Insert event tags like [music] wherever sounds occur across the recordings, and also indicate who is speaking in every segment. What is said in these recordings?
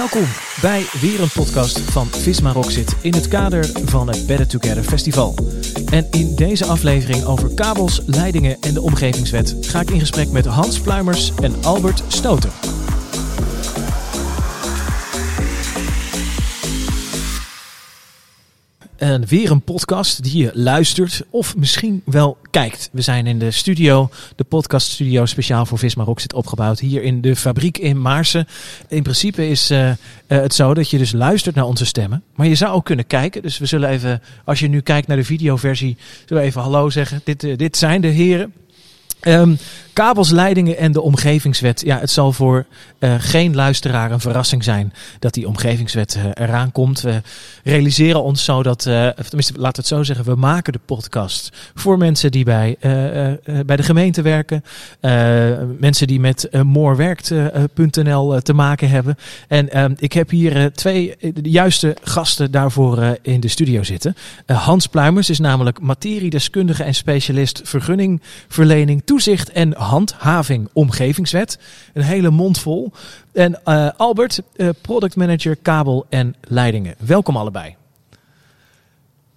Speaker 1: Welkom bij weer een podcast van Visma Rockzit in het kader van het Better Together Festival. En in deze aflevering over kabels, leidingen en de omgevingswet ga ik in gesprek met Hans Pluimers en Albert Stoten. En weer een podcast die je luistert of misschien wel kijkt. We zijn in de studio, de podcaststudio speciaal voor Visma Rock zit opgebouwd hier in de fabriek in Maarsen. In principe is uh, uh, het zo dat je dus luistert naar onze stemmen, maar je zou ook kunnen kijken. Dus we zullen even, als je nu kijkt naar de videoversie, zullen we even hallo zeggen. Dit, uh, dit zijn de heren. Um, kabels, leidingen en de omgevingswet. Ja, het zal voor uh, geen luisteraar een verrassing zijn dat die omgevingswet uh, eraan komt. We realiseren ons zo dat, uh, tenminste, laat het zo zeggen, we maken de podcast voor mensen die bij, bij de gemeente werken. mensen die met moorwerkt.nl te maken hebben. En ik heb hier twee de juiste gasten daarvoor in de studio zitten. Hans Pluimers is namelijk materiedeskundige en specialist vergunningverlening, toezicht en handhaving omgevingswet. Een hele mond vol. En uh, Albert, uh, product manager kabel en leidingen. Welkom allebei.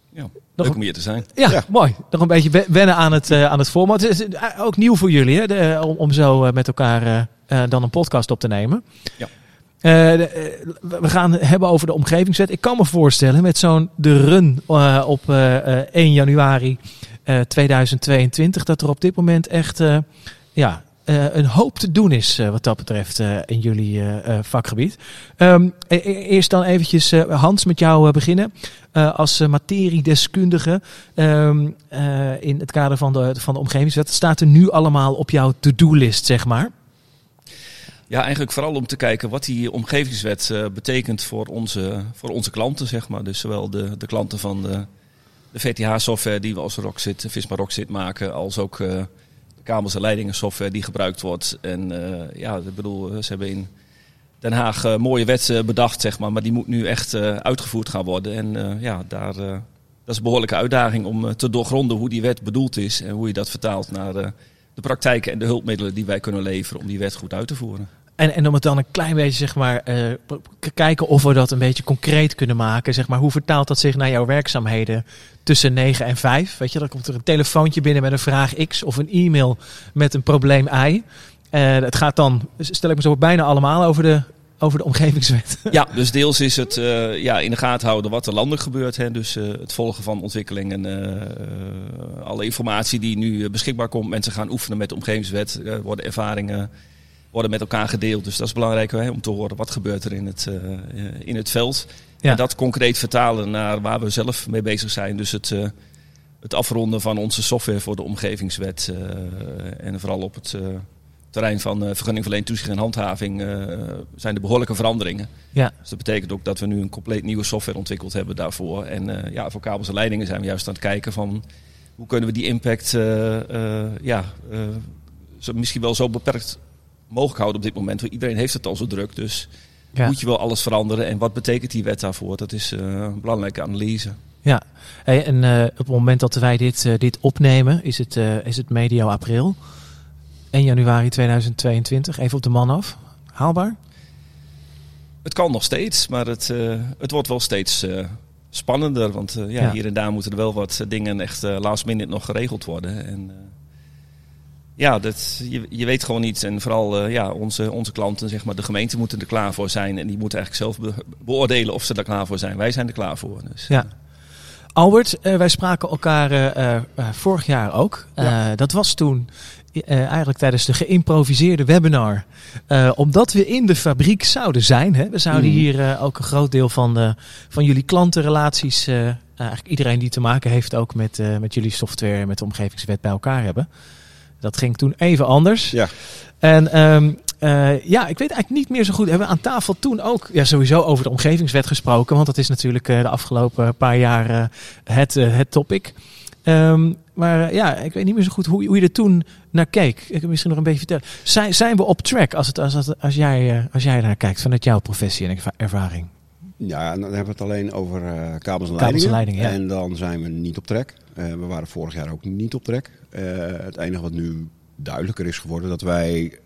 Speaker 2: Ja, Nog leuk om hier te zijn.
Speaker 1: Ja, ja, mooi. Nog een beetje wennen aan het, uh, aan het format. Het is ook nieuw voor jullie hè, de, om, om zo met elkaar dan een podcast op te nemen.
Speaker 2: Ja.
Speaker 1: Uh, we gaan hebben over de omgevingswet. Ik kan me voorstellen met zo'n de run uh, op 1 januari 2022 dat er op dit moment echt ja, uh, een hoop te doen is wat dat betreft in jullie vakgebied. Um, eerst dan eventjes Hans met jou beginnen. als materiedeskundige um, in het kader van de, van de omgevingswet. Staat er nu allemaal op jouw to-do-list, zeg maar?
Speaker 2: Ja, eigenlijk vooral om te kijken wat die omgevingswet betekent voor onze, voor onze klanten, zeg maar. Dus zowel de, de klanten van de, de VTH-software die we als Rockzit, Visma maken, als ook kabels en leidingen software die gebruikt wordt. En uh, ja, ik bedoel, ze hebben in Den Haag mooie wet bedacht, zeg maar, maar die moet nu echt uitgevoerd gaan worden. En ja, daar, dat is een behoorlijke uitdaging om te doorgronden hoe die wet bedoeld is en hoe je dat vertaalt naar de praktijken en de hulpmiddelen die wij kunnen leveren om die wet goed uit te voeren.
Speaker 1: En, om het dan een klein beetje, zeg maar, uh, kijken of we dat een beetje concreet kunnen maken. Zeg maar, hoe vertaalt dat zich naar jouw werkzaamheden tussen 9 en 5? Weet je, dan komt er een telefoontje binnen met een vraag X of een e-mail met een probleem Y. Uh, het gaat dan, stel ik me zo bijna allemaal over de, over de omgevingswet.
Speaker 2: Ja, dus deels is het uh, ja, in de gaten houden wat er landelijk gebeurt. Hè. Dus het volgen van ontwikkelingen, alle informatie die nu beschikbaar komt. Mensen gaan oefenen met de omgevingswet, worden ervaringen worden met elkaar gedeeld. Dus dat is belangrijk hè, om te horen wat gebeurt er in het, uh, in het veld. Ja. En dat concreet vertalen naar waar we zelf mee bezig zijn. Dus het, uh, het afronden van onze software voor de omgevingswet. Uh, en vooral op het terrein van vergunningverlening, toezicht en handhaving zijn er behoorlijke veranderingen.
Speaker 1: Ja.
Speaker 2: Dus dat betekent ook dat we nu een compleet nieuwe software ontwikkeld hebben daarvoor. En ja, voor kabels en leidingen zijn we juist aan het kijken van hoe kunnen we die impact ja, misschien wel zo beperkt mogelijk houden op dit moment. Want iedereen heeft het al zo druk. Dus ja. moet je wel alles veranderen. En wat betekent die wet daarvoor? Dat is uh, een belangrijke analyse.
Speaker 1: Ja, hey, en uh, op het moment dat wij dit, uh, dit opnemen, is het, is het medio april. 1 januari 2022. Even op de man af. Haalbaar?
Speaker 2: Het kan nog steeds, maar het, het wordt wel steeds spannender. Want ja, ja, hier en daar moeten er wel wat dingen echt last minute nog geregeld worden. En, ja, dat, je, je weet gewoon niet. En vooral uh, ja, onze, onze klanten, zeg maar, de gemeente moeten er klaar voor zijn. En die moeten eigenlijk zelf be beoordelen of ze er klaar voor zijn. Wij zijn er klaar voor. Dus.
Speaker 1: Ja. Albert, uh, wij spraken elkaar uh, vorig jaar ook. Ja. dat was toen eigenlijk tijdens de geïmproviseerde webinar. omdat we in de fabriek zouden zijn. Hè? We zouden mm. hier ook een groot deel van, de, van jullie klantenrelaties... eigenlijk iedereen die te maken heeft ook met, met jullie software... met de omgevingswet bij elkaar hebben. Dat ging toen even anders.
Speaker 3: Ja.
Speaker 1: En um, uh, ja, ik weet eigenlijk niet meer zo goed. Hebben we aan tafel toen ook ja, sowieso over de omgevingswet gesproken? Want dat is natuurlijk uh, de afgelopen paar jaar uh, het, het topic. Um, maar ja, ik weet niet meer zo goed hoe, hoe je er toen naar keek. Ik kan misschien nog een beetje vertellen. Zijn, zijn we op track als, het, als, als, als, jij, als jij naar kijkt vanuit jouw professie en ervaring?
Speaker 3: Ja, dan hebben we het alleen over uh, kabels en
Speaker 1: kabels
Speaker 3: leidingen.
Speaker 1: En, leidingen ja.
Speaker 3: en dan zijn we niet op trek. Uh, we waren vorig jaar ook niet op trek. Uh, het enige wat nu duidelijker is geworden, dat wij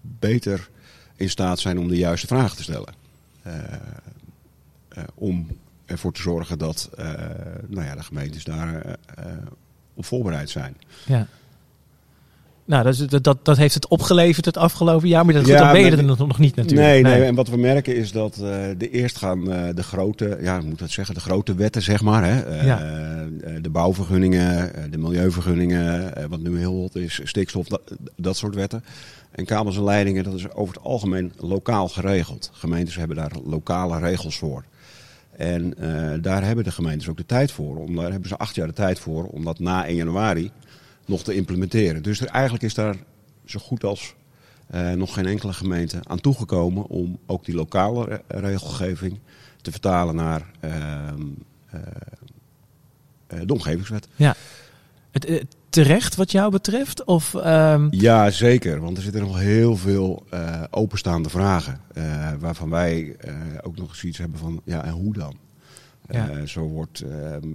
Speaker 3: beter in staat zijn om de juiste vragen te stellen. eh, eh, om ervoor te zorgen dat eh, nou ja, de gemeentes daar eh, eh, op voorbereid zijn.
Speaker 1: Ja. Nou, dat, dat, dat, heeft het opgeleverd het afgelopen jaar, maar dat, goed,
Speaker 3: Ja,
Speaker 1: dan ben je er nog, nog niet natuurlijk.
Speaker 3: Nee, nee, en wat we merken is dat eh, de eerst gaan eh, de grote, ja, moet dat zeggen, de grote wetten, zeg maar. Hè, eh,
Speaker 1: Ja.
Speaker 3: de bouwvergunningen, de milieuvergunningen, wat nu heel hot is, stikstof, dat, dat soort wetten. En kabels en leidingen, dat is over het algemeen lokaal geregeld. Gemeentes hebben daar lokale regels voor. En daar hebben de gemeentes ook de tijd voor. Om, daar hebben ze acht jaar de tijd voor om dat na 1 januari nog te implementeren. Dus er, eigenlijk is daar zo goed als eh, nog geen enkele gemeente aan toegekomen om ook die lokale re- regelgeving te vertalen naar eh, de omgevingswet.
Speaker 1: Ja. Het, terecht wat jou betreft? Of, ehm,
Speaker 3: Ja, zeker. Want er zitten nog heel veel openstaande vragen. waarvan wij ook nog eens iets hebben van, ja, en hoe dan?
Speaker 1: Ja.
Speaker 3: Zo wordt ehm,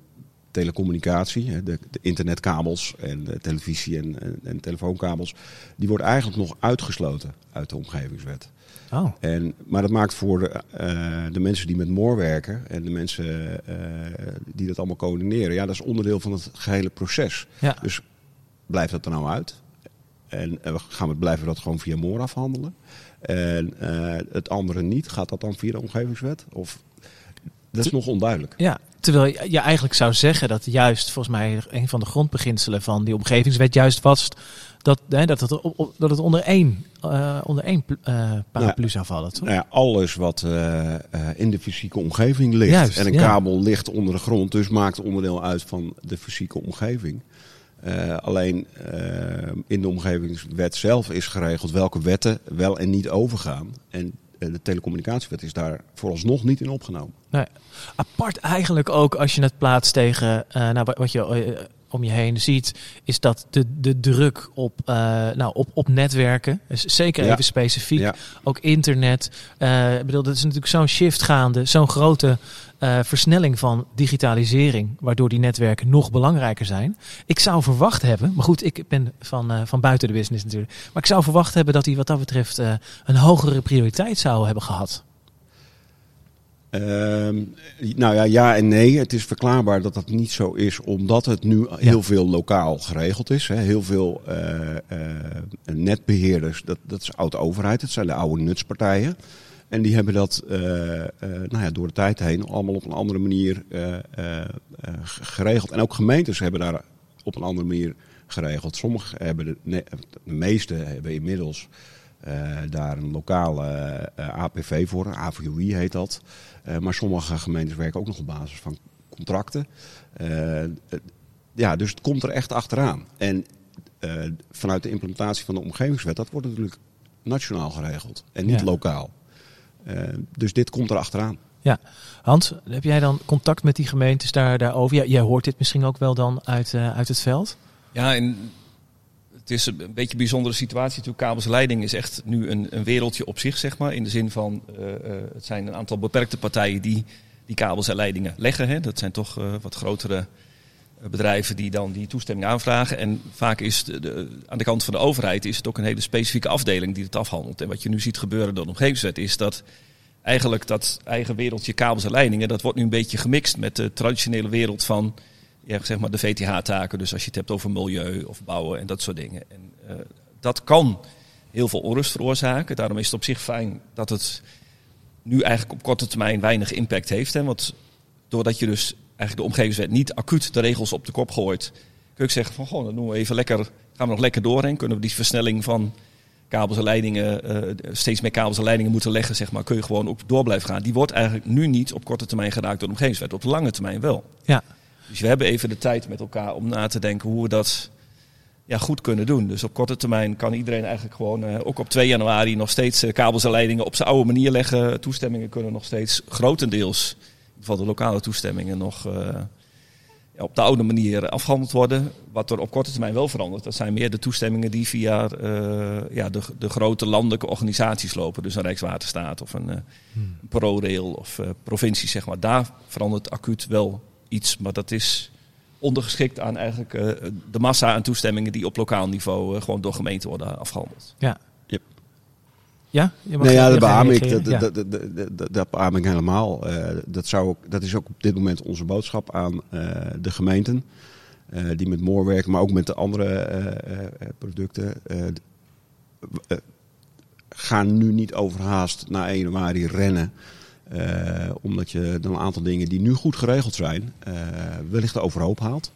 Speaker 3: telecommunicatie, de, de internetkabels en de televisie en, en, en telefoonkabels, die wordt eigenlijk nog uitgesloten uit de omgevingswet.
Speaker 1: oh,
Speaker 3: En, maar dat maakt voor de, eh, de mensen die met MOOR werken en de mensen eh, die dat allemaal coördineren, ja, dat is onderdeel van het gehele proces.
Speaker 1: ja.
Speaker 3: Dus blijft dat er nou uit? En eh, gaan we, blijven we dat gewoon via MOOR afhandelen? En het andere niet, gaat dat dan via de omgevingswet? Of, dat is nog onduidelijk.
Speaker 1: Ja, terwijl je, je eigenlijk zou zeggen dat juist volgens mij een van de grondbeginselen van die omgevingswet juist was dat, hè, dat, het, dat het onder één, eh, onder één eh, paraplu zou vallen. Toch?
Speaker 3: Nou ja, alles wat eh, in de fysieke omgeving ligt.
Speaker 1: Juist,
Speaker 3: en een
Speaker 1: ja.
Speaker 3: kabel ligt onder de grond, dus maakt onderdeel uit van de fysieke omgeving. Alleen in de omgevingswet zelf is geregeld welke wetten wel en niet overgaan. En de telecommunicatiewet is daar vooralsnog niet in opgenomen.
Speaker 1: Nee. Apart eigenlijk ook als je het plaatst tegen eh, nou, wat je eh, om je heen ziet, is dat de, de druk op, eh, nou, op, op netwerken, is zeker
Speaker 3: Ja.
Speaker 1: even specifiek,
Speaker 3: Ja.
Speaker 1: ook internet. eh, ik bedoel, dat is natuurlijk zo'n shift gaande, zo'n grote eh, versnelling van digitalisering, waardoor die netwerken nog belangrijker zijn. Ik zou verwacht hebben, maar goed, ik ben van, van buiten de business natuurlijk, maar ik zou verwacht hebben dat die wat dat betreft een hogere prioriteit zou hebben gehad.
Speaker 3: Ehm, nou ja, ja en nee. Het is verklaarbaar dat dat niet zo is, omdat het nu heel veel lokaal geregeld is. Hè. Heel veel eh, eh, netbeheerders, dat, dat is oude overheid, het zijn de oude nutspartijen. En die hebben dat eh, nou ja, door de tijd heen allemaal op een andere manier geregeld. En ook gemeentes hebben daar op een andere manier geregeld. Sommige hebben, de, de meeste hebben inmiddels eh, daar een lokale eh, APV voor, AVOI heet dat. Eh, maar sommige gemeentes werken ook nog op basis van contracten. Ja, dus het komt er echt achteraan. En eh, vanuit de implementatie van de omgevingswet, dat wordt natuurlijk nationaal geregeld en niet
Speaker 1: Ja.
Speaker 3: lokaal. Eh, dus dit komt er achteraan.
Speaker 1: Ja, Hans, heb jij dan contact met die gemeentes daar, daarover? Ja, jij hoort dit misschien ook wel dan uit, eh, uit het veld?
Speaker 2: Ja, en het is een beetje een bijzondere situatie. Natuurlijk, kabels en leiding is echt nu een, een wereldje op zich, zeg maar. In de zin van, eh, eh, het zijn een aantal beperkte partijen die die kabels en leidingen leggen. Hè. Dat zijn toch eh, wat grotere bedrijven die dan die toestemming aanvragen. En vaak is de- aan de kant van de overheid is het ook een hele specifieke afdeling die het afhandelt. En wat je nu ziet gebeuren door de omgevingswet is dat eigenlijk dat eigen wereldje kabels en leidingen, dat wordt nu een beetje gemixt met de traditionele wereld van ja, zeg maar de VTH-taken. Dus als je het hebt over milieu of bouwen en dat soort dingen. En eh, dat kan heel veel onrust veroorzaken. Daarom is het op zich fijn dat het nu eigenlijk op korte termijn weinig impact heeft. Hè? Want doordat je dus eigenlijk de omgevingswet niet acuut de regels op de kop gooit, kun je zeggen van gewoon, dan doen we even lekker, gaan we nog lekker doorheen. Kunnen we die versnelling van kabels en leidingen, eh, steeds meer kabels en leidingen moeten leggen, zeg maar, kun je gewoon ook door blijven gaan. Die wordt eigenlijk nu niet op korte termijn geraakt door de omgevingswet, op de lange termijn wel.
Speaker 1: Ja.
Speaker 2: Dus we hebben even de tijd met elkaar om na te denken hoe we dat ja, goed kunnen doen. Dus op korte termijn kan iedereen eigenlijk gewoon, eh, ook op 2 januari, nog steeds eh, kabels en leidingen op zijn oude manier leggen. Toestemmingen kunnen nog steeds grotendeels, in ieder geval de lokale toestemmingen, nog eh, op de oude manier afgehandeld worden. Wat er op korte termijn wel verandert, dat zijn meer de toestemmingen die via ja, de, de grote landelijke organisaties lopen. Dus een Rijkswaterstaat of een,
Speaker 1: Hmm.
Speaker 2: ProRail of provincie, zeg maar. Daar verandert acuut wel iets, maar dat is ondergeschikt aan eigenlijk eh, de massa aan toestemmingen die op lokaal niveau eh, gewoon door gemeenten worden afgehandeld.
Speaker 1: Ja.
Speaker 3: Yep.
Speaker 1: Ja? Je
Speaker 3: Nee, ja, dat beaam ik. Dat,
Speaker 1: Ja.
Speaker 3: dat, dat, dat, dat, dat beaam ik helemaal. Eh, dat, zou ook, dat is ook op dit moment onze boodschap aan eh, de gemeenten. eh, die met Moor werken, maar ook met de andere eh, eh, eh, producten. Ga nu niet overhaast na 1 januari rennen. Eh, omdat je dan een aantal dingen die nu goed geregeld zijn, eh, wellicht overhoop haalt.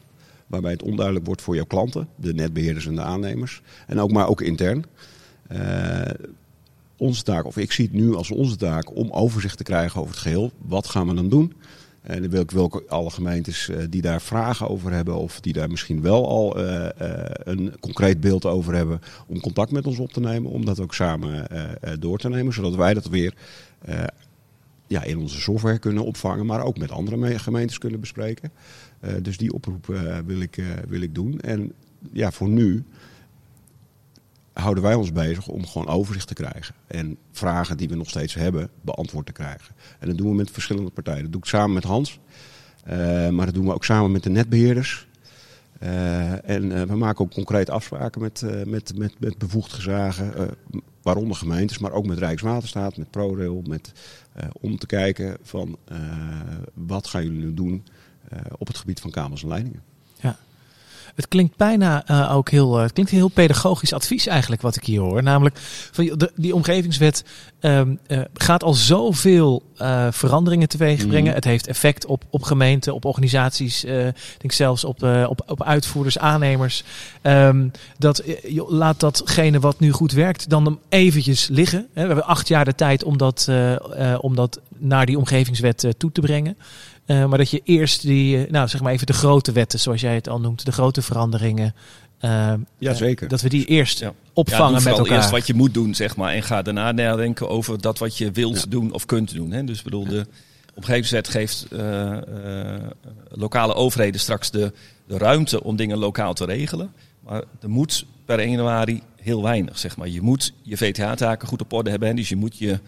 Speaker 3: Waarbij het onduidelijk wordt voor jouw klanten, de netbeheerders en de aannemers. En ook maar ook intern. Eh, onze taak, of ik zie het nu als onze taak, om overzicht te krijgen over het geheel. Wat gaan we dan doen? En dan wil ik welke alle gemeentes die daar vragen over hebben, of die daar misschien wel al een concreet beeld over hebben, om contact met ons op te nemen, om dat ook samen door te nemen, zodat wij dat weer ja, in onze software kunnen opvangen, maar ook met andere me- gemeentes kunnen bespreken. Eh, dus die oproep eh, wil, ik, eh, wil ik doen. En ja, voor nu houden wij ons bezig om gewoon overzicht te krijgen. En vragen die we nog steeds hebben, beantwoord te krijgen. En dat doen we met verschillende partijen. Dat doe ik samen met Hans. maar dat doen we ook samen met de netbeheerders. Eh, en eh, we maken ook concreet afspraken met, eh, met, met, met bevoegd gezagen. waaronder gemeentes, maar ook met Rijkswaterstaat, met ProRail. Met, om te kijken van wat gaan jullie nu doen op het gebied van kabels en leidingen.
Speaker 1: Het klinkt bijna eh, ook heel, eh, het klinkt heel pedagogisch advies eigenlijk wat ik hier hoor. Namelijk, van, de, die omgevingswet ehm, eh, gaat al zoveel veranderingen teweeg brengen.
Speaker 3: Mhm.
Speaker 1: Het heeft effect op, op gemeenten, op organisaties, ik denk zelfs op, op, op uitvoerders, aannemers. Ehm, dat, joh, laat datgene wat nu goed werkt dan eventjes liggen. We hebben acht jaar de tijd om dat, om dat naar die omgevingswet toe te brengen. Eh, maar dat je eerst die, eh, nou zeg maar even de grote wetten, zoals jij het al noemt, de grote veranderingen. eh,
Speaker 3: Ja, zeker.
Speaker 1: dat we die eerst
Speaker 2: Ja. Ja,
Speaker 1: opvangen
Speaker 2: doe
Speaker 1: met elkaar.
Speaker 2: eerst wat je moet doen, zeg maar. En ga daarna nadenken over dat wat je wilt
Speaker 3: Ja.
Speaker 2: doen of kunt doen. Hè. Dus ik bedoel, de omgevingswet geeft eh, eh, lokale overheden straks de, de ruimte om dingen lokaal te regelen. Maar er moet per 1 januari heel weinig, zeg maar. Je moet je VTH-taken goed op orde hebben. hè. Dus je moet je,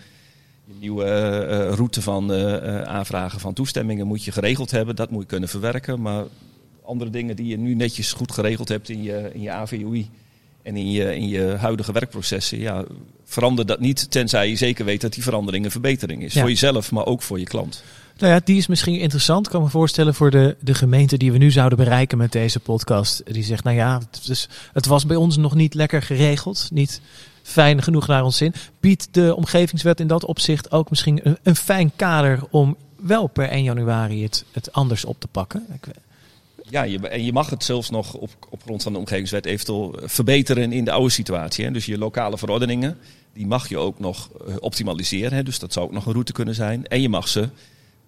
Speaker 2: nieuwe eh, eh, route van eh, aanvragen van toestemmingen moet je geregeld hebben. Dat moet je kunnen verwerken. Maar andere dingen die je nu netjes goed geregeld hebt in je, in je AVOI en in je, in je huidige werkprocessen, ja, verander dat niet, tenzij je zeker weet dat die verandering een verbetering is.
Speaker 1: Ja.
Speaker 2: Voor jezelf, maar ook voor je klant.
Speaker 1: Nou ja, die is misschien interessant. Ik kan me voorstellen voor de, de gemeente die we nu zouden bereiken met deze podcast. Die zegt, nou ja, het, is, het was bij ons nog niet lekker geregeld. Niet fijn genoeg naar ons zin. Biedt de omgevingswet in dat opzicht ook misschien een, een fijn kader om wel per 1 januari het, het anders op te pakken?
Speaker 2: Ja, je, en je mag het zelfs nog op, op grond van de omgevingswet eventueel verbeteren in de oude situatie. Hè. Dus je lokale verordeningen, die mag je ook nog eh, optimaliseren. Hè. Dus dat zou ook nog een route kunnen zijn. En je mag ze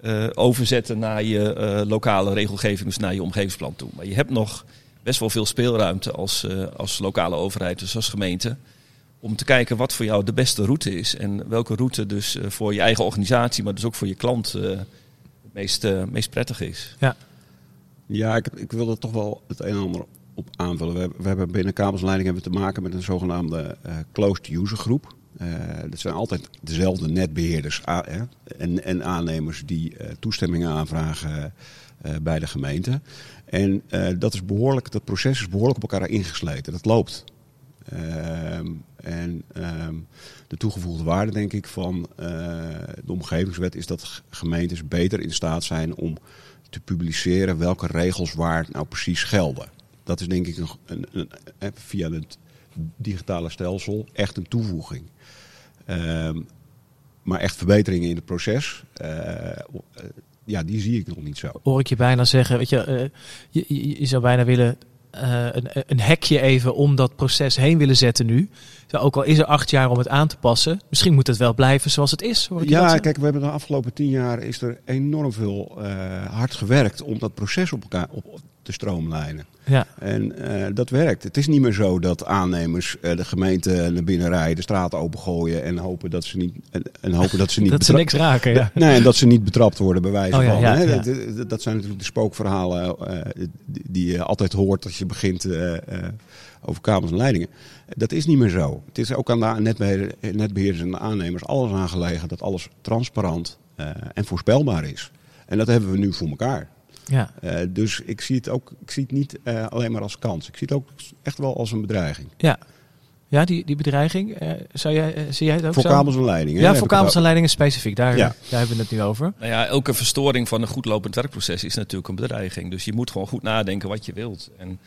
Speaker 2: eh, overzetten naar je eh, lokale regelgeving, dus naar je omgevingsplan toe. Maar je hebt nog best wel veel speelruimte als, eh, als lokale overheid, dus als gemeente. Om te kijken wat voor jou de beste route is. En welke route dus voor je eigen organisatie, maar dus ook voor je klant eh, het meest, eh, meest prettig is.
Speaker 3: Ja, ik, ik wil er toch wel het een en ander op aanvullen. We hebben, we hebben binnen kabelsleiding hebben we te maken met een zogenaamde eh, closed user groep. Eh, dat zijn altijd dezelfde netbeheerders en, aannemers die eh, toestemmingen aanvragen eh, bij de gemeente. En dat, is behoorlijk, dat proces is behoorlijk op elkaar ingesleten. Dat loopt. Ehm, en ehm, de toegevoegde waarde, denk ik, van de omgevingswet is dat gemeentes beter in staat zijn om te publiceren welke regels waar nou precies gelden. Dat is denk ik een, een, een- via het digitale stelsel echt een toevoeging. Ehm, maar echt verbeteringen in het proces, eh, eh, ja, die zie ik nog niet zo.
Speaker 1: hoor ik je bijna zeggen, weet je, eh, je, je, je zou bijna willen een, een hekje even om dat proces heen willen zetten nu. Zo, Ook al is er acht jaar om het aan te passen, misschien moet het wel blijven zoals het is.
Speaker 3: Ja, kijk, we hebben de afgelopen tien jaar is er enorm veel hard gewerkt om dat proces op elkaar op te stroomlijnen.
Speaker 1: Ja,
Speaker 3: En eh, dat werkt. Het is niet meer zo dat aannemers eh, de gemeente naar binnen rijden, de straten opengooien en hopen dat ze niet, en, en hopen dat ze niet [laughs]
Speaker 1: dat ze niks raken. Ja.
Speaker 3: Nee, en dat ze niet betrapt worden bij wijze
Speaker 1: Oh
Speaker 3: van.
Speaker 1: ja,
Speaker 3: hè.
Speaker 1: ja.
Speaker 3: Dat, dat- dat zijn natuurlijk de spookverhalen eh, die, je altijd hoort als je begint eh, eh, over kabels en leidingen. Dat is niet meer zo. Het is ook aan de netbeheerder- netbeheerders en de aannemers alles aangelegen dat alles transparant eh, en voorspelbaar is. En dat hebben we nu voor elkaar.
Speaker 1: Ja.
Speaker 3: Eh, dus ik zie het ook ik zie het niet eh, alleen maar als kans. Ik zie het ook echt wel als een bedreiging.
Speaker 1: Ja. Ja, die, die bedreiging. Uh, zou jij, uh, zie jij het ook
Speaker 3: voor
Speaker 1: zo?
Speaker 3: kabels en leidingen.
Speaker 1: Ja, voor kabels en leidingen specifiek. Daar,
Speaker 3: Ja.
Speaker 1: daar hebben we het nu over.
Speaker 2: Nou ja, elke verstoring van een goed lopend werkproces is natuurlijk een bedreiging. Dus je moet gewoon goed nadenken wat je wilt. En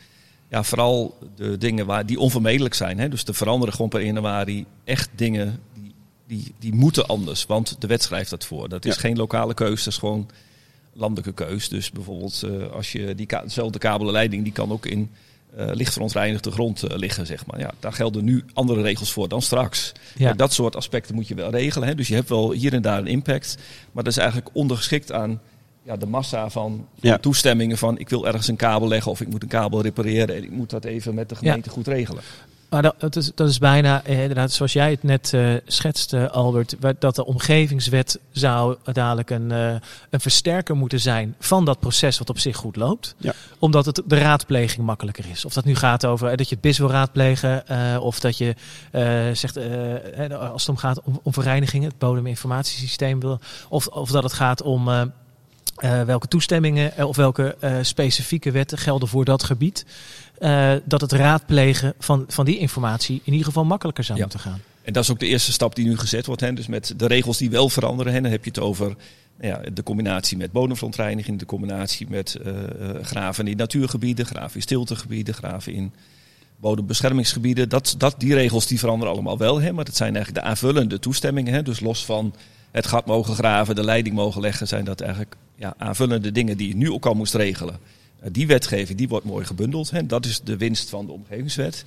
Speaker 2: ja, vooral de dingen waar, die onvermijdelijk zijn. Hè? Dus er veranderen gewoon per januari echt dingen die, die, die moeten anders. Want de wet schrijft dat voor. Dat is
Speaker 3: Ja.
Speaker 2: geen lokale keus, dat is gewoon landelijke keus. Dus bijvoorbeeld eh, als je die ka kabelleiding, die kan ook in eh licht verontreinigde grond eh, liggen, zeg maar. Ja, daar gelden nu andere regels voor dan straks.
Speaker 1: Ja.
Speaker 2: Dat soort aspecten moet je wel regelen. Hè? Dus je hebt wel hier en daar een impact. Maar dat is eigenlijk ondergeschikt aan ja, de massa van, van
Speaker 3: Ja.
Speaker 2: toestemmingen van ik wil ergens een kabel leggen of ik moet een kabel repareren en ik moet dat even met de gemeente goed regelen.
Speaker 1: Maar dat, dat, is, dat is bijna, eh, inderdaad, zoals jij het net eh schetste, Albert, dat de omgevingswet zou dadelijk een, eh, een versterker moeten zijn van dat proces wat op zich goed loopt.
Speaker 3: Ja.
Speaker 1: Omdat het de raadpleging makkelijker is. Of dat nu gaat over eh, dat je het BIS wil raadplegen, of dat je zegt, als het om gaat om, om vereinigingen, het bodeminformatiesysteem wil, of, of dat het gaat om. welke toestemmingen of welke specifieke wetten gelden voor dat gebied. Eh, dat het raadplegen van, van die informatie in ieder geval makkelijker zou
Speaker 2: Ja.
Speaker 1: moeten gaan.
Speaker 2: En dat is ook de eerste stap die nu gezet wordt. Hè. Dus met de regels die wel veranderen. Hè. Dan heb je het over ja, de combinatie met bodemverontreiniging, de combinatie met eh, eh, graven in natuurgebieden, graven in stiltegebieden, graven in bodembeschermingsgebieden. Dat, dat, die regels die veranderen allemaal wel. Hè. Maar dat zijn eigenlijk de aanvullende toestemmingen. Hè. Dus los van het gat mogen graven, de leiding mogen leggen, zijn dat eigenlijk ja, aanvullende dingen die je nu ook al moest regelen. Eh, die wetgeving die wordt mooi gebundeld. Hè. Dat is de winst van de omgevingswet.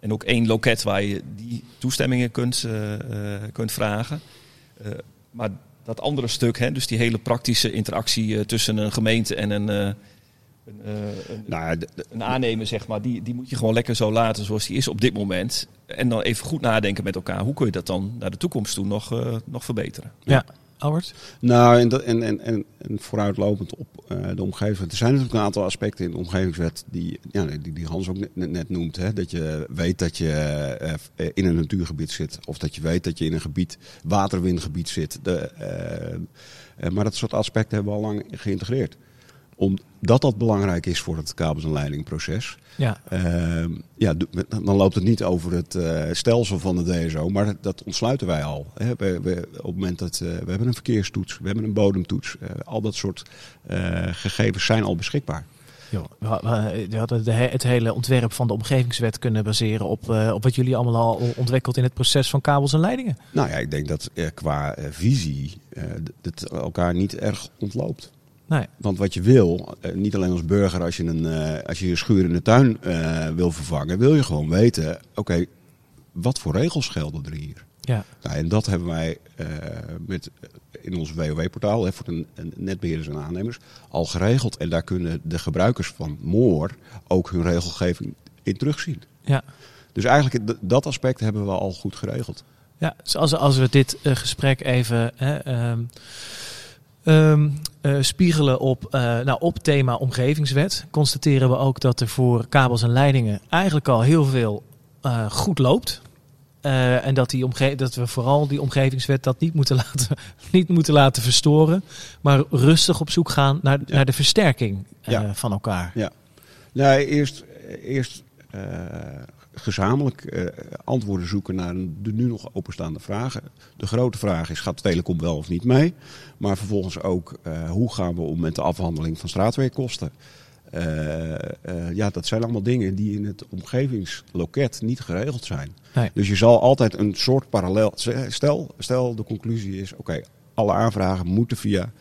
Speaker 2: En ook één loket waar je die toestemmingen kunt, eh, eh, kunt vragen. Eh, maar dat andere stuk, hè, dus die hele praktische interactie tussen een gemeente en een, eh, een, een,
Speaker 3: Nou
Speaker 2: een aannemer, zeg maar, die, die moet je gewoon lekker zo laten zoals die is op dit moment. En dan even goed nadenken met elkaar. Hoe kun je dat dan naar de toekomst toe nog, eh, nog verbeteren?
Speaker 1: Ja, Albert?
Speaker 3: Nou, en, en, en, en, en vooruitlopend op eh, de omgevingswet. Er zijn natuurlijk een aantal aspecten in de omgevingswet die, ja, die, die Hans ook net, net noemt. Hè? Dat je weet dat je eh, in een natuurgebied zit. Of dat je weet dat je in een gebied, waterwindgebied zit. De, eh, maar dat soort aspecten hebben we al lang geïntegreerd. Omdat dat belangrijk is voor het kabels- en leidingproces.
Speaker 1: Ja,
Speaker 3: Ehm, ja, dan loopt het niet over het eh, stelsel van de DSO, maar dat, ontsluiten wij al. Hè. We, we, op het moment dat eh, we hebben een verkeerstoets, we hebben een bodemtoets, eh, al dat soort gegevens zijn al beschikbaar.
Speaker 1: joh, we, hadden de, he- het hele ontwerp van de omgevingswet kunnen baseren op, op wat jullie allemaal al ontwikkeld in het proces van kabels en leidingen.
Speaker 3: Nou ja, ik denk dat qua visie het elkaar niet erg ontloopt.
Speaker 1: Nee,
Speaker 3: Want wat je wil, eh, niet alleen als burger als je een, eh, als je, je schuur in de tuin eh, wil vervangen, wil je gewoon weten, oké, wat voor regels gelden er hier?
Speaker 1: ja,
Speaker 3: Nou, en dat hebben wij met, in ons WOW-portaal voor de netbeheerders en aannemers al geregeld. En daar kunnen de gebruikers van Moor ook hun regelgeving in terugzien.
Speaker 1: ja.
Speaker 3: Dus eigenlijk dat aspect hebben we al goed geregeld.
Speaker 1: Ja, dus als, als we dit gesprek even hè, ehm, ehm, eh, spiegelen op, eh, nou, op thema omgevingswet, constateren we ook dat er voor kabels en leidingen eigenlijk al heel veel eh, goed loopt. En dat, die omge dat we vooral die omgevingswet dat niet moeten [laughs] laten, niet moeten laten verstoren, maar rustig op zoek gaan naar,
Speaker 3: Ja.
Speaker 1: naar de versterking
Speaker 3: Ja.
Speaker 1: van elkaar.
Speaker 3: Nee, eerst, eerst eh, gezamenlijk eh, antwoorden zoeken naar de nu nog openstaande vragen. De grote vraag is, gaat Telecom wel of niet mee? Maar vervolgens ook, eh, hoe gaan we om met de afhandeling van straatwerkkosten? Eh, ja, dat zijn allemaal dingen die in het omgevingsloket niet geregeld zijn.
Speaker 1: Nee.
Speaker 3: Dus je zal altijd een soort parallel... Stel, stel de conclusie is, oké, alle aanvragen moeten via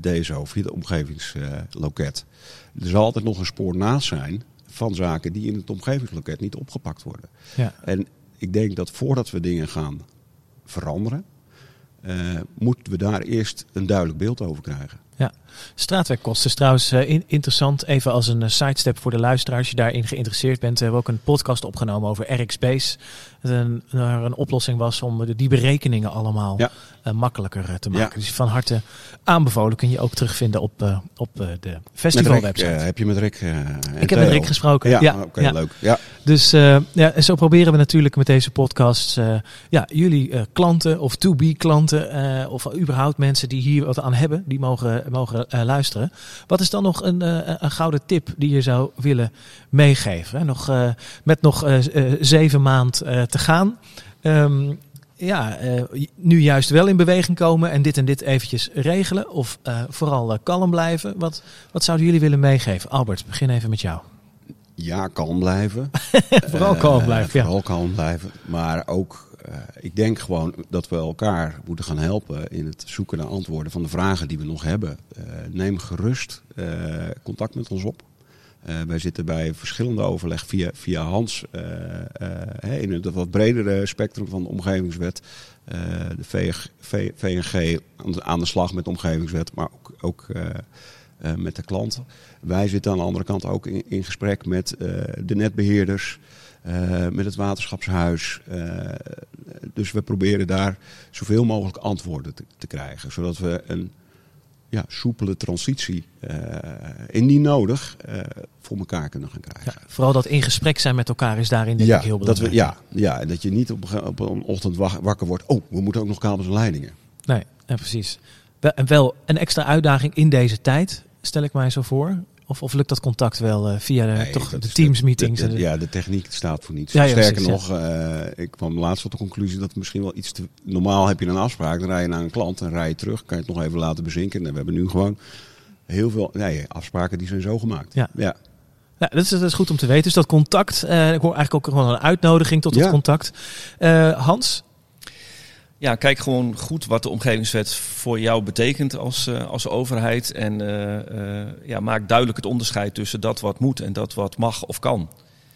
Speaker 3: DSO, via de omgevingsloket. er zal altijd nog een spoor naast zijn van zaken die in het omgevingsloket niet opgepakt worden.
Speaker 1: Ja.
Speaker 3: En ik denk dat voordat we dingen gaan veranderen, eh, moeten we daar eerst een duidelijk beeld over krijgen.
Speaker 1: Straatwerkkosten is trouwens eh, in- interessant. Even als een eh, sidestep voor de luisteraar. Als je daarin geïnteresseerd bent, we hebben ook een podcast opgenomen over RxBase. Dat een, een oplossing was om de- die berekeningen allemaal
Speaker 3: Ja.
Speaker 1: Eh, makkelijker eh, te maken.
Speaker 3: Ja.
Speaker 1: Dus van harte aanbevolen kun je ook terugvinden op, eh, op de festivalwebsite.
Speaker 3: heb je met Rick?
Speaker 1: Ik heb met? Rick gesproken.
Speaker 3: Ja,
Speaker 1: Ja,
Speaker 3: oké,
Speaker 1: ja.
Speaker 3: leuk. Ja.
Speaker 1: Dus ja, en zo proberen we natuurlijk met deze podcast ja, jullie klanten of to-be klanten of überhaupt mensen die hier wat aan hebben, die mogen, mogen luisteren. Wat is dan nog een, een gouden tip die je zou willen meegeven? Nog, met nog zeven maand te gaan. Ehm, ja, eh, nu juist wel in beweging komen en dit en dit eventjes regelen of eh, vooral eh, kalm blijven. Wat, wat zouden jullie willen meegeven? Albert, begin even met jou.
Speaker 3: ja, kalm blijven. [laughs]
Speaker 1: Vooral kalm blijven, ja.
Speaker 3: Vooral kalm blijven. Maar ook, eh, ik denk gewoon dat we elkaar moeten gaan helpen in het zoeken naar antwoorden van de vragen die we nog hebben. Eh, neem gerust eh, contact met ons op. Eh, wij zitten bij verschillende overleg via, via Hans hè, in het wat bredere spectrum van de omgevingswet. De VG, V- VNG aan de, slag met de omgevingswet, maar ook, ook met de klanten. Wij zitten aan de andere kant ook in, gesprek met de netbeheerders, eh, met het waterschapshuis. Dus we proberen daar zoveel mogelijk antwoorden te krijgen, zodat we een ja, soepele transitie, eh, indien nodig, eh, voor elkaar kunnen gaan krijgen.
Speaker 1: Ja, vooral dat in gesprek zijn met elkaar is daarin denk
Speaker 3: Ja,
Speaker 1: ik heel
Speaker 3: dat we,
Speaker 1: belangrijk.
Speaker 3: ja, ja, en dat je niet op, op een ochtend wa- wakker wordt. Oh, we moeten ook nog kabels en leidingen.
Speaker 1: Nee, ja, precies. Wel, en wel een extra uitdaging in deze tijd, stel ik mij zo voor. Of, of lukt dat contact wel eh, via de,
Speaker 3: Nee,
Speaker 1: toch de Teams meetings?
Speaker 3: de-
Speaker 1: en
Speaker 3: de-
Speaker 1: de-
Speaker 3: ja, de techniek staat voor niets.
Speaker 1: Ja, ja,
Speaker 3: Sterker
Speaker 1: precies,
Speaker 3: nog, eh, ik kwam laatst tot de conclusie dat misschien wel iets te... Normaal heb je een afspraak, dan rij je naar een klant, dan rij je terug. Kan je het nog even laten bezinken. En we hebben nu gewoon heel veel nee, afspraken die zijn zo gemaakt.
Speaker 1: Ja.
Speaker 3: ja.
Speaker 1: Ja, dat is, dat is goed om te weten. Dus dat contact, eh, ik hoor eigenlijk ook gewoon een uitnodiging tot dat
Speaker 3: Ja.
Speaker 1: contact. Eh, Hans,
Speaker 2: Ja, kijk gewoon goed wat de omgevingswet voor jou betekent als, eh, als overheid. En eh, eh, ja, maak duidelijk het onderscheid tussen dat wat moet en dat wat mag of kan.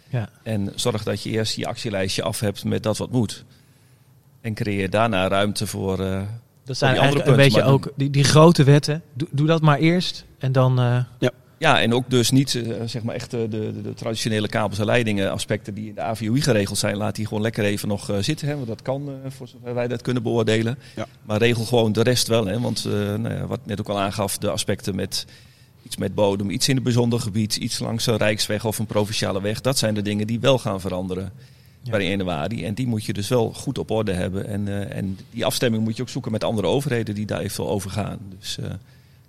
Speaker 1: ja,
Speaker 2: En zorg dat je eerst je actielijstje af hebt met dat wat moet. En creëer daarna ruimte voor. eh,
Speaker 1: dat zijn
Speaker 2: die andere
Speaker 1: eigenlijk een
Speaker 2: punten,
Speaker 1: beetje
Speaker 2: maar
Speaker 1: ook die, die grote wetten. Doe, doe dat maar eerst en dan... eh,
Speaker 2: ja, en ook dus niet eh, zeg maar echt de, de, de traditionele kabels en leidingen aspecten die in de AVOI geregeld zijn. Laat die gewoon lekker even nog eh, zitten. Hè, want dat kan eh, voor zover wij dat kunnen beoordelen.
Speaker 3: Ja.
Speaker 2: Maar regel gewoon de rest wel. Hè, want eh, nou ja, wat net ook al aangaf, de aspecten met iets met bodem, iets in een bijzonder gebied, iets langs een rijksweg of een provinciale weg. Dat zijn de dingen die wel gaan veranderen.
Speaker 1: Ja.
Speaker 2: Bij 1 januari. En die moet je dus wel goed op orde hebben. En, eh, en die afstemming moet je ook zoeken met andere overheden die daar eventueel over gaan. Dus, eh,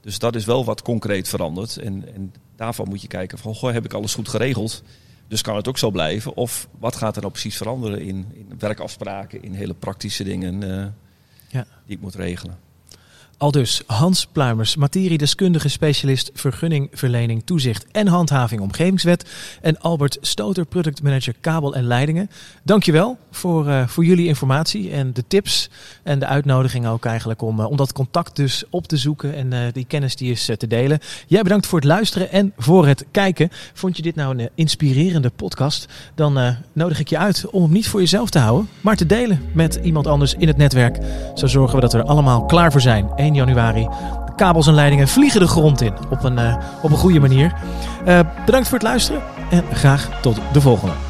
Speaker 2: dus dat is wel wat concreet veranderd. En, en daarvan moet je kijken van, goh, heb ik alles goed geregeld? Dus kan het ook zo blijven? Of wat gaat er nou precies veranderen in, in werkafspraken, in hele praktische dingen eh,
Speaker 1: Ja.
Speaker 2: die ik moet regelen?
Speaker 1: Al dus Hans Pluimers, materiedeskundige specialist vergunningverlening, toezicht en handhaving omgevingswet. En Albert Stoter, productmanager kabel en leidingen. Dankjewel voor, eh, voor jullie informatie en de tips en de uitnodiging ook eigenlijk om, eh, om dat contact dus op te zoeken en eh, die kennis die is te delen. Jij bedankt voor het luisteren en voor het kijken. Vond je dit nou een inspirerende podcast? Dan nodig ik je uit om hem niet voor jezelf te houden, maar te delen met iemand anders in het netwerk. Zo zorgen we dat we er allemaal klaar voor zijn. 1 januari. De kabels en leidingen vliegen de grond in op een, eh, op een goede manier. Eh, bedankt voor het luisteren en graag tot de volgende.